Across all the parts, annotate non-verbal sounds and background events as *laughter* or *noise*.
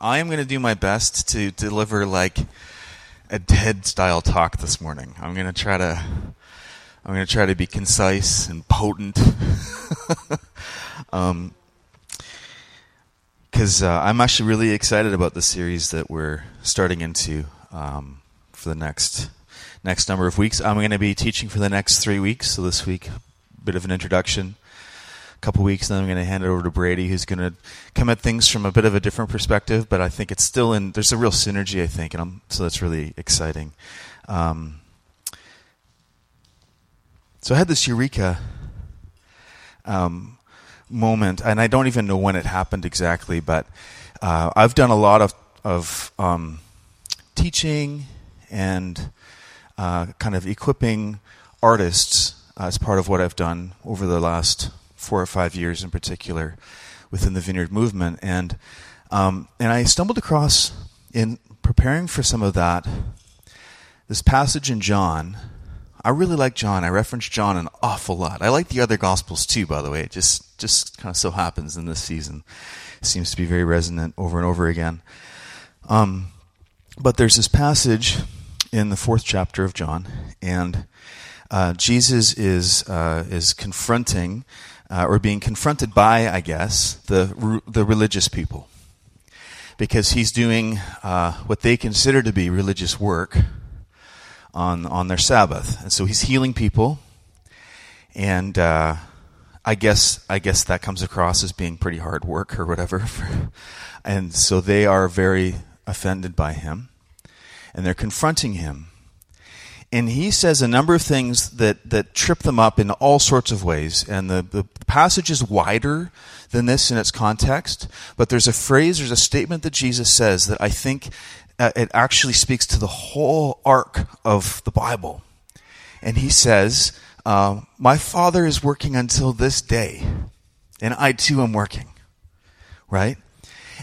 I am going to do my best to deliver like a TED style talk this morning. I'm going to try to I'm going to try to be concise and potent. *laughs* um, because uh, I'm actually really excited about the series that we're starting into um, for the next next number of weeks. I'm going to be teaching for the next three weeks. So this week, a bit of an introduction couple weeks. and Then I'm going to hand it over to Brady, who's going to come at things from a bit of a different perspective. But I think it's still in. There's a real synergy, I think, and I'm, so that's really exciting. Um, so I had this eureka um, moment, and I don't even know when it happened exactly, but uh, I've done a lot of of um, teaching and uh, kind of equipping artists as part of what I've done over the last four or five years in particular within the Vineyard movement. And, um, and I stumbled across, in preparing for some of that, this passage in John. I really like John. I reference John an awful lot. I like the other Gospels too, by the way. It just, just kind of so happens in this season. It seems to be very resonant over and over again. Um, but there's this passage in the fourth chapter of John, and uh, Jesus is uh, is confronting uh, or being confronted by, I guess, the, the religious people. Because he's doing uh, what they consider to be religious work on, on their Sabbath. And so he's healing people. And uh, I guess I guess that comes across as being pretty hard work or whatever. *laughs* and so they are very offended by him. And they're confronting him and he says a number of things that, that trip them up in all sorts of ways. And the, the passage is wider than this in its context, but there's a phrase, there's a statement that Jesus says that I think uh, it actually speaks to the whole arc of the Bible. And he says, uh, My Father is working until this day, and I too am working. Right?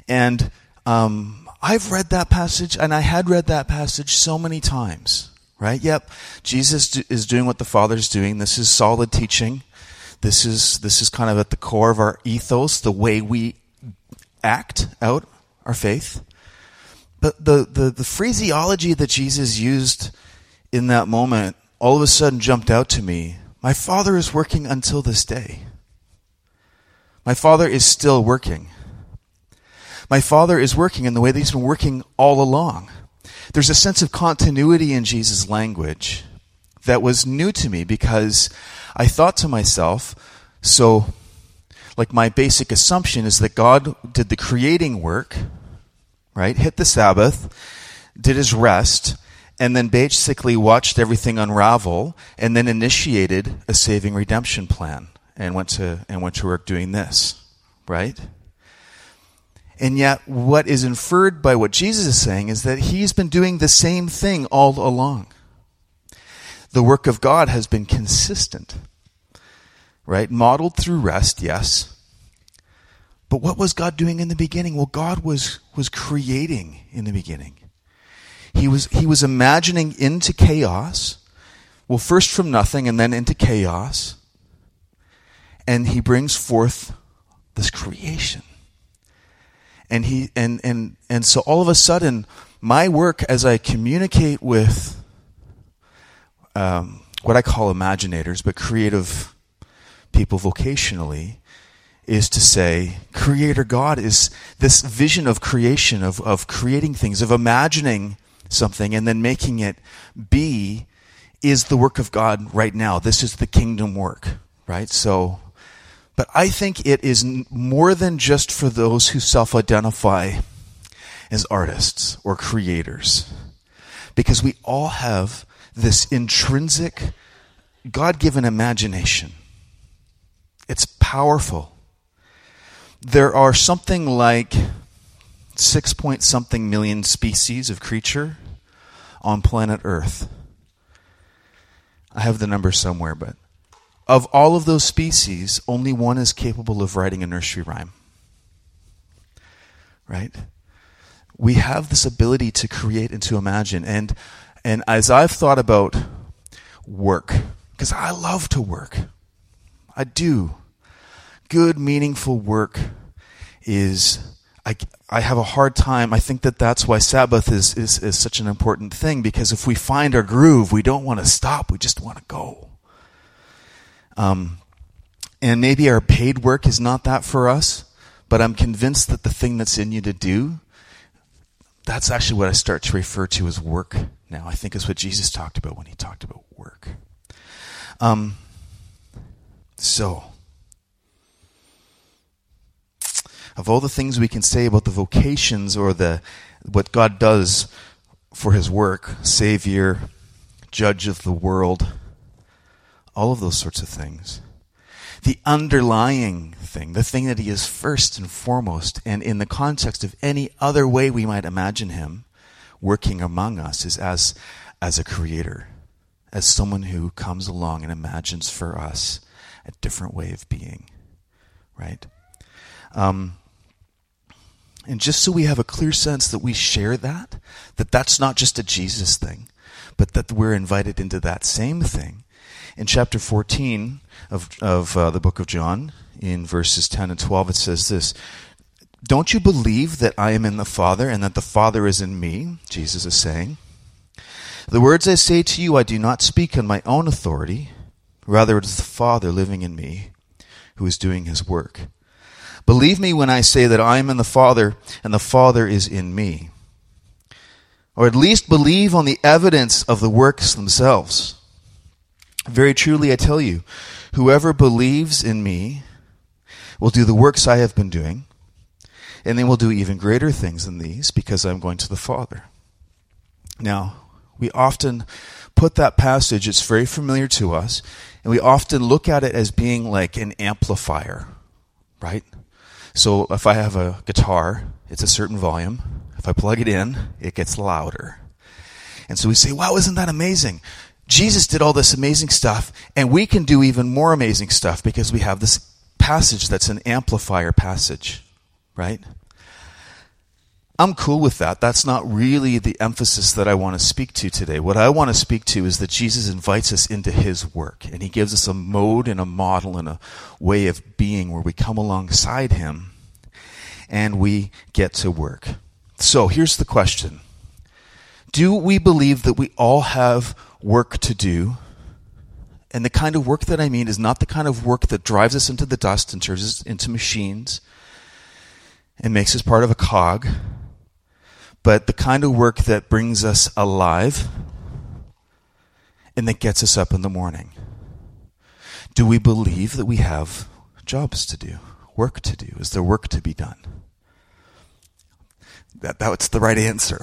And um, I've read that passage, and I had read that passage so many times right? Yep. Jesus is doing what the Father's doing. This is solid teaching. This is, this is kind of at the core of our ethos, the way we act out our faith. But the, the, the phraseology that Jesus used in that moment all of a sudden jumped out to me. My Father is working until this day. My Father is still working. My Father is working in the way that He's been working all along. There's a sense of continuity in Jesus' language that was new to me because I thought to myself, so, like, my basic assumption is that God did the creating work, right? Hit the Sabbath, did his rest, and then basically watched everything unravel and then initiated a saving redemption plan and went to, and went to work doing this, right? And yet, what is inferred by what Jesus is saying is that he's been doing the same thing all along. The work of God has been consistent, right? Modeled through rest, yes. But what was God doing in the beginning? Well, God was, was creating in the beginning. He was, he was imagining into chaos, well, first from nothing and then into chaos. And he brings forth this creation and he and and and so all of a sudden my work as i communicate with um, what i call imaginators but creative people vocationally is to say creator god is this vision of creation of, of creating things of imagining something and then making it be is the work of god right now. This is the kingdom work right? So but I think it is more than just for those who self identify as artists or creators. Because we all have this intrinsic, God given imagination. It's powerful. There are something like six point something million species of creature on planet Earth. I have the number somewhere, but of all of those species, only one is capable of writing a nursery rhyme. Right? We have this ability to create and to imagine. And, and as I've thought about work, because I love to work, I do. Good, meaningful work is, I, I have a hard time. I think that that's why Sabbath is, is, is such an important thing because if we find our groove, we don't want to stop. We just want to go. Um, and maybe our paid work is not that for us, but I'm convinced that the thing that's in you to do, that's actually what I start to refer to as work now. I think is what Jesus talked about when he talked about work. Um, so, of all the things we can say about the vocations or the what God does for his work, savior, judge of the world, all of those sorts of things. The underlying thing, the thing that he is first and foremost, and in the context of any other way we might imagine him working among us, is as, as a creator, as someone who comes along and imagines for us a different way of being, right? Um, and just so we have a clear sense that we share that, that that's not just a Jesus thing, but that we're invited into that same thing. In chapter 14 of, of uh, the book of John, in verses 10 and 12, it says this Don't you believe that I am in the Father and that the Father is in me? Jesus is saying. The words I say to you, I do not speak on my own authority. Rather, it is the Father living in me who is doing his work. Believe me when I say that I am in the Father and the Father is in me. Or at least believe on the evidence of the works themselves. Very truly, I tell you, whoever believes in me will do the works I have been doing, and they will do even greater things than these because I'm going to the Father. Now, we often put that passage, it's very familiar to us, and we often look at it as being like an amplifier, right? So if I have a guitar, it's a certain volume. If I plug it in, it gets louder. And so we say, wow, isn't that amazing? Jesus did all this amazing stuff, and we can do even more amazing stuff because we have this passage that's an amplifier passage, right? I'm cool with that. That's not really the emphasis that I want to speak to today. What I want to speak to is that Jesus invites us into his work, and he gives us a mode and a model and a way of being where we come alongside him and we get to work. So here's the question Do we believe that we all have work to do? And the kind of work that I mean is not the kind of work that drives us into the dust and turns us into machines and makes us part of a cog but the kind of work that brings us alive and that gets us up in the morning. Do we believe that we have jobs to do, work to do? Is there work to be done? That, that's the right answer.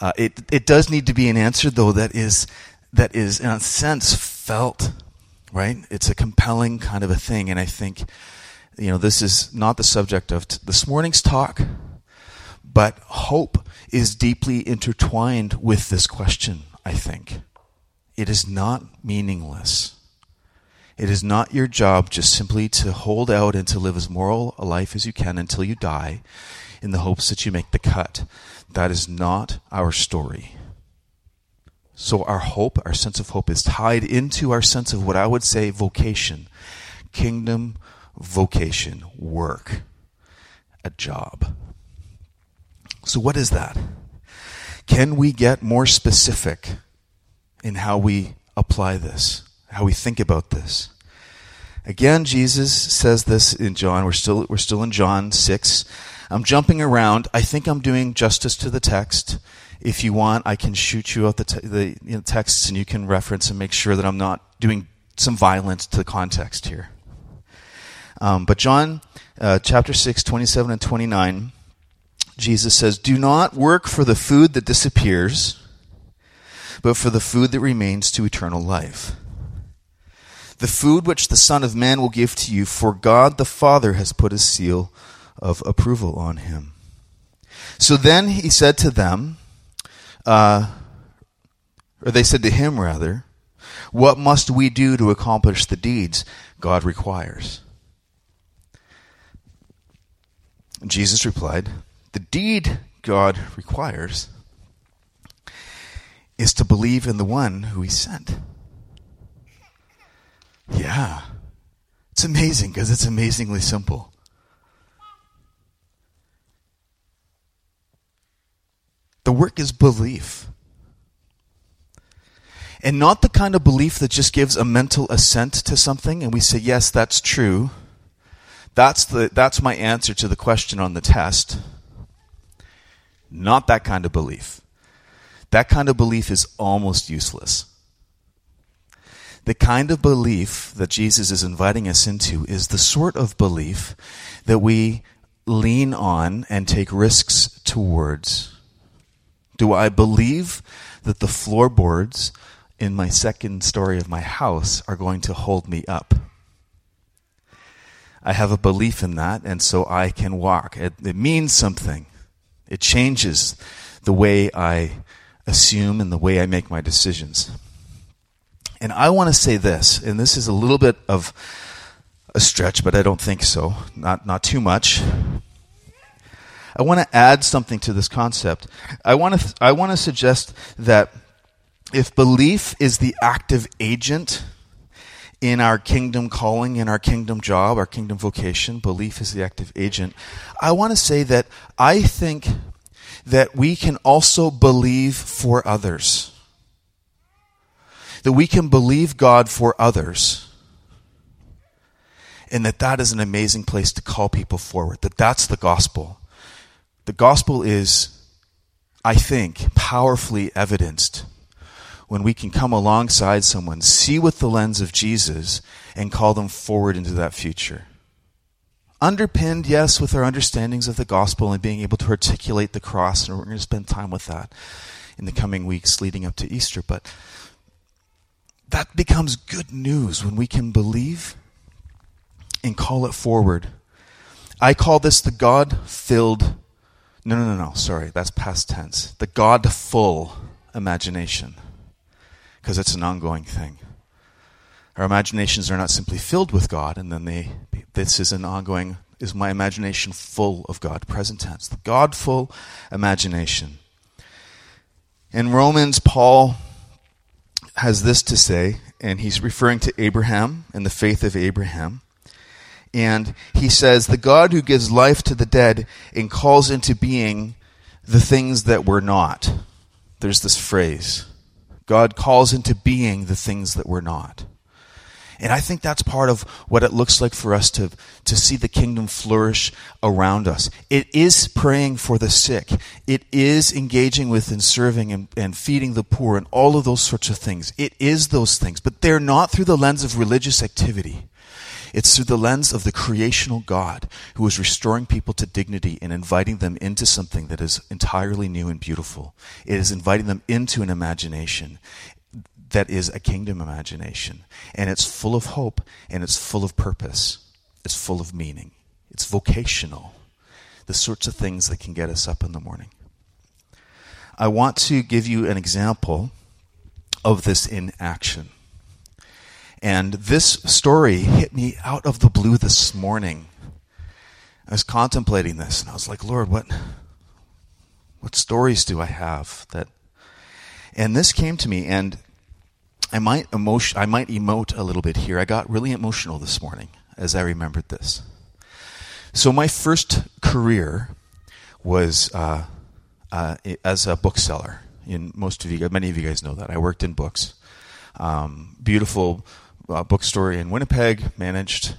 Uh, it, it does need to be an answer, though, that is, that is, in a sense, felt, right? It's a compelling kind of a thing, and I think you know, this is not the subject of t- this morning's talk, but hope is deeply intertwined with this question, I think. It is not meaningless. It is not your job just simply to hold out and to live as moral a life as you can until you die in the hopes that you make the cut. That is not our story. So, our hope, our sense of hope, is tied into our sense of what I would say vocation, kingdom vocation, work, a job. So, what is that? Can we get more specific in how we apply this, how we think about this? Again, Jesus says this in John. We're still, we're still in John 6. I'm jumping around. I think I'm doing justice to the text. If you want, I can shoot you out the, te- the you know, texts and you can reference and make sure that I'm not doing some violence to the context here. Um, but John uh, chapter 6, 27 and 29, Jesus says, Do not work for the food that disappears, but for the food that remains to eternal life. The food which the Son of Man will give to you, for God the Father has put a seal of approval on him. So then he said to them, uh, or they said to him rather, What must we do to accomplish the deeds God requires? Jesus replied, The deed God requires is to believe in the one who he sent. Yeah. It's amazing because it's amazingly simple. Is belief. And not the kind of belief that just gives a mental assent to something and we say, yes, that's true. That's, the, that's my answer to the question on the test. Not that kind of belief. That kind of belief is almost useless. The kind of belief that Jesus is inviting us into is the sort of belief that we lean on and take risks towards. Do I believe that the floorboards in my second story of my house are going to hold me up. I have a belief in that, and so I can walk. It, it, means something. It changes the way I assume and the way I make my decisions. And I want to say this, and this is a little bit of a stretch, but I don't think so. Not, not too much. I want to add something to this concept. I want to, I want to suggest that if belief is the active agent in our kingdom calling, in our kingdom job, our kingdom vocation, belief is the active agent, I want to say that I think that we can also believe for others. That we can believe God for others. And that that is an amazing place to call people forward. That that's the gospel. The gospel is, I think, powerfully evidenced when we can come alongside someone, see with the lens of Jesus, and call them forward into that future. Underpinned, yes, with our understandings of the gospel and being able to articulate the cross, and we're going to spend time with that in the coming weeks leading up to Easter. But that becomes good news when we can believe and call it forward. I call this the God filled, no, no, no, no, sorry, that's past tense. The God full imagination because it's an ongoing thing. Our imaginations are not simply filled with God, and then they, this is an ongoing, is my imagination full of God? Present tense. The God full imagination. In Romans, Paul has this to say, and he's referring to Abraham and the faith of Abraham. And he says, The God who gives life to the dead and calls into being the things that were not. There's this phrase. God calls into being the things that we're not. And I think that's part of what it looks like for us to, to see the kingdom flourish around us. It is praying for the sick. It is engaging with and serving and, and feeding the poor and all of those sorts of things. It is those things, but they're not through the lens of religious activity. It's through the lens of the creational God who is restoring people to dignity and inviting them into something that is entirely new and beautiful. It is inviting them into an imagination that is a kingdom imagination. And it's full of hope and it's full of purpose. It's full of meaning. It's vocational. The sorts of things that can get us up in the morning. I want to give you an example of this in action. And this story hit me out of the blue this morning. I was contemplating this and I was like, Lord, what what stories do I have that and this came to me and I might emotion I might emote a little bit here. I got really emotional this morning as I remembered this. So my first career was uh, uh, as a bookseller. In most of you, many of you guys know that I worked in books. Um, beautiful uh, bookstore in Winnipeg, managed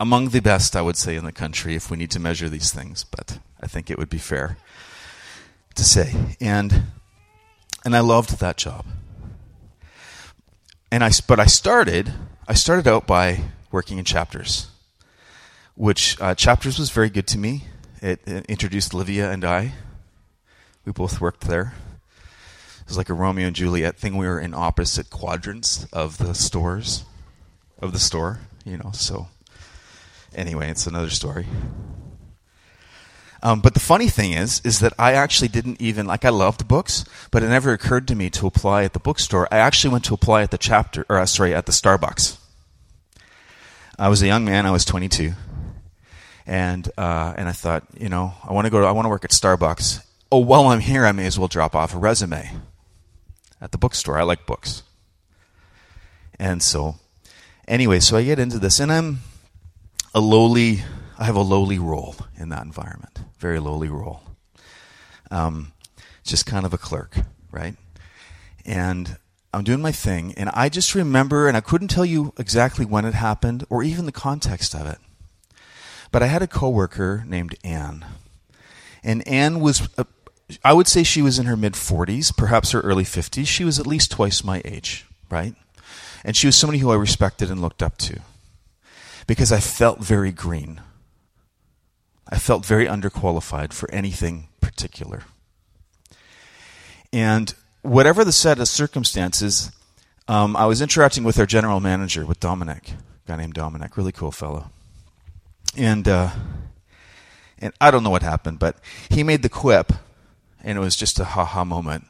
among the best, I would say, in the country if we need to measure these things, but I think it would be fair to say. And and I loved that job. And I but I started I started out by working in chapters, which uh, chapters was very good to me. It, it introduced Livia and I. We both worked there. It was like a Romeo and Juliet thing. We were in opposite quadrants of the stores, of the store, you know. So, anyway, it's another story. Um, but the funny thing is, is that I actually didn't even like I loved books, but it never occurred to me to apply at the bookstore. I actually went to apply at the chapter, or uh, sorry, at the Starbucks. I was a young man. I was 22, and uh, and I thought, you know, I want to go. I want to work at Starbucks. Oh, while I'm here, I may as well drop off a resume at the bookstore. I like books. And so, anyway, so I get into this, and I'm a lowly, I have a lowly role in that environment, very lowly role. Um, just kind of a clerk, right? And I'm doing my thing, and I just remember, and I couldn't tell you exactly when it happened or even the context of it. But I had a coworker named Anne. And Anne was, a, I would say she was in her mid 40s, perhaps her early 50s. She was at least twice my age, right? And she was somebody who I respected and looked up to because I felt very green. I felt very underqualified for anything particular. And whatever the set of circumstances, um, I was interacting with our general manager, with Dominic, a guy named Dominic, really cool fellow. And uh, and I don't know what happened, but he made the quip, and it was just a ha ha moment.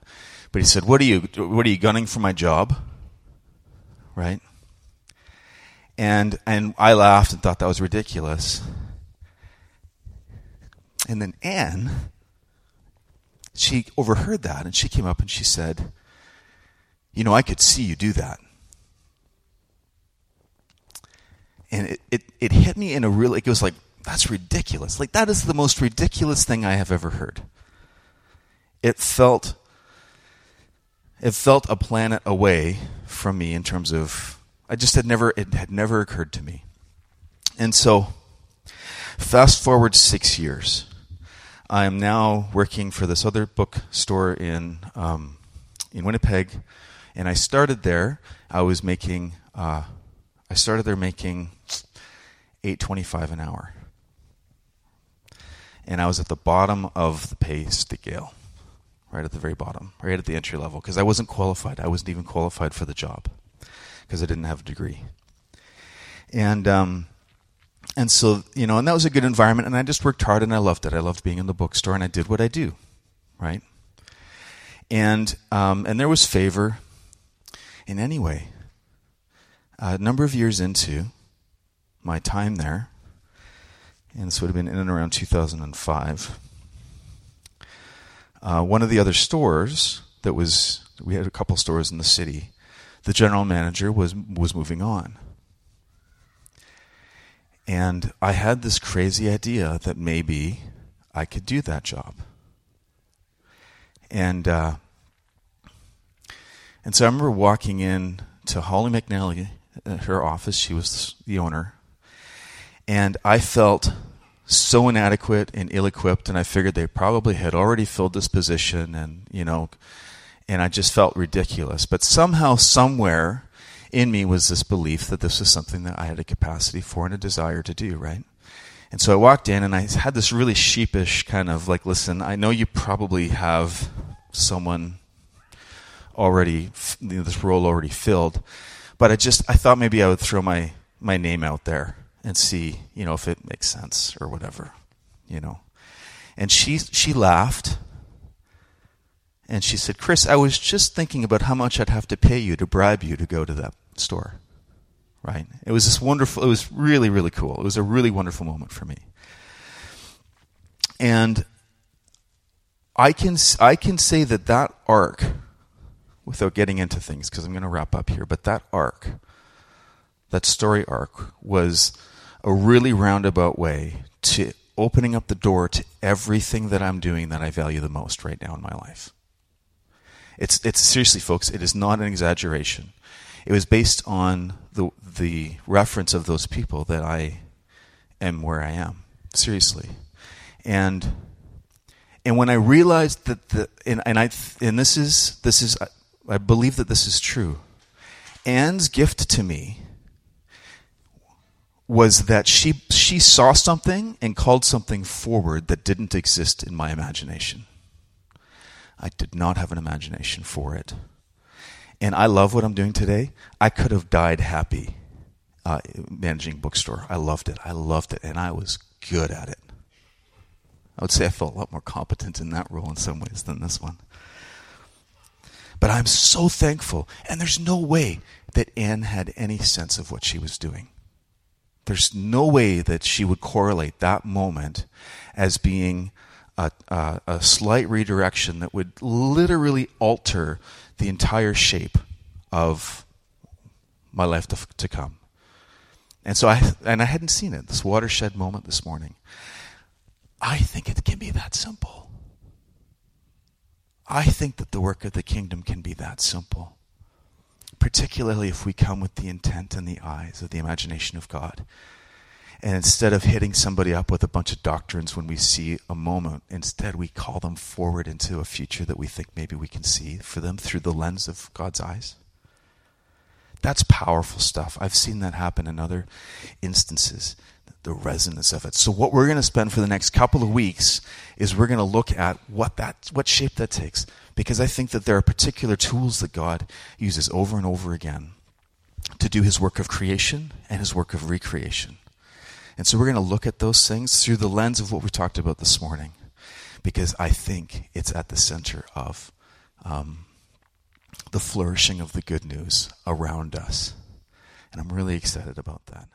But he said, "What are you? What are you gunning for my job?" Right? And and I laughed and thought that was ridiculous. And then Anne, she overheard that and she came up and she said, You know, I could see you do that. And it, it, it hit me in a really, it was like, that's ridiculous. Like, that is the most ridiculous thing I have ever heard. It felt, it felt a planet away from me in terms of, I just had never, it had never occurred to me. And so, fast forward six years. I am now working for this other bookstore in um, in Winnipeg, and I started there. I was making uh, I started there making eight twenty five an hour, and I was at the bottom of the pay scale, right at the very bottom, right at the entry level, because I wasn't qualified. I wasn't even qualified for the job because I didn't have a degree, and um, and so, you know, and that was a good environment, and I just worked hard and I loved it. I loved being in the bookstore, and I did what I do, right? And um, and there was favor. In any way, a number of years into my time there, and this would have been in and around 2005. Uh, one of the other stores that was we had a couple stores in the city. The general manager was was moving on. And I had this crazy idea that maybe I could do that job. And uh, and so I remember walking in to Holly McNally her office. She was the owner, and I felt so inadequate and ill-equipped. And I figured they probably had already filled this position, and you know, and I just felt ridiculous. But somehow, somewhere, in me was this belief that this was something that I had a capacity for and a desire to do, right? And so I walked in and I had this really sheepish kind of like, listen, I know you probably have someone already, you know, this role already filled, but I just, I thought maybe I would throw my, my name out there and see, you know, if it makes sense or whatever, you know. And she, she laughed and she said, Chris, I was just thinking about how much I'd have to pay you to bribe you to go to that store. Right? It was this wonderful, it was really, really cool. It was a really wonderful moment for me. And I can, I can say that that arc, without getting into things, because I'm going to wrap up here, but that arc, that story arc, was a really roundabout way to opening up the door to everything that I'm doing that I value the most right now in my life. It's, it's seriously, folks, it is not an exaggeration. It was based on the, the reference of those people that I am where I am. Seriously. And, and when I realized that the, and, and I, and this is, this is, I believe that this is true. Anne's gift to me was that she she saw something and called something forward that didn't exist in my imagination. I did not have an imagination for it. And I love what I'm doing today. I could have died happy uh, managing bookstore. I loved it. I loved it. And I was good at it. I would say I felt a lot more competent in that role in some ways than this one. But I'm so thankful. And there's no way that Anne had any sense of what she was doing. There's no way that she would correlate that moment as being a, a, a slight redirection that would literally alter the entire shape of my life to, to come. And so I and I hadn't seen it, this watershed moment this morning. I think it can be that simple. I think that the work of the kingdom can be that simple, particularly if we come with the intent and the eyes of the imagination of God. And instead of hitting somebody up with a bunch of doctrines when we see a moment, instead we call them forward into a future that we think maybe we can see for them through the lens of God's eyes. That's powerful stuff. I've seen that happen in other instances, the resonance of it. So what we're going to spend for the next couple of weeks is we're going to look at what that what shape that takes because I think that there are particular tools that God uses over and over again to do his work of creation and his work of recreation. And so we're going to look at those things through the lens of what we talked about this morning, because I think it's at the center of um, the flourishing of the good news around us. And I'm really excited about that.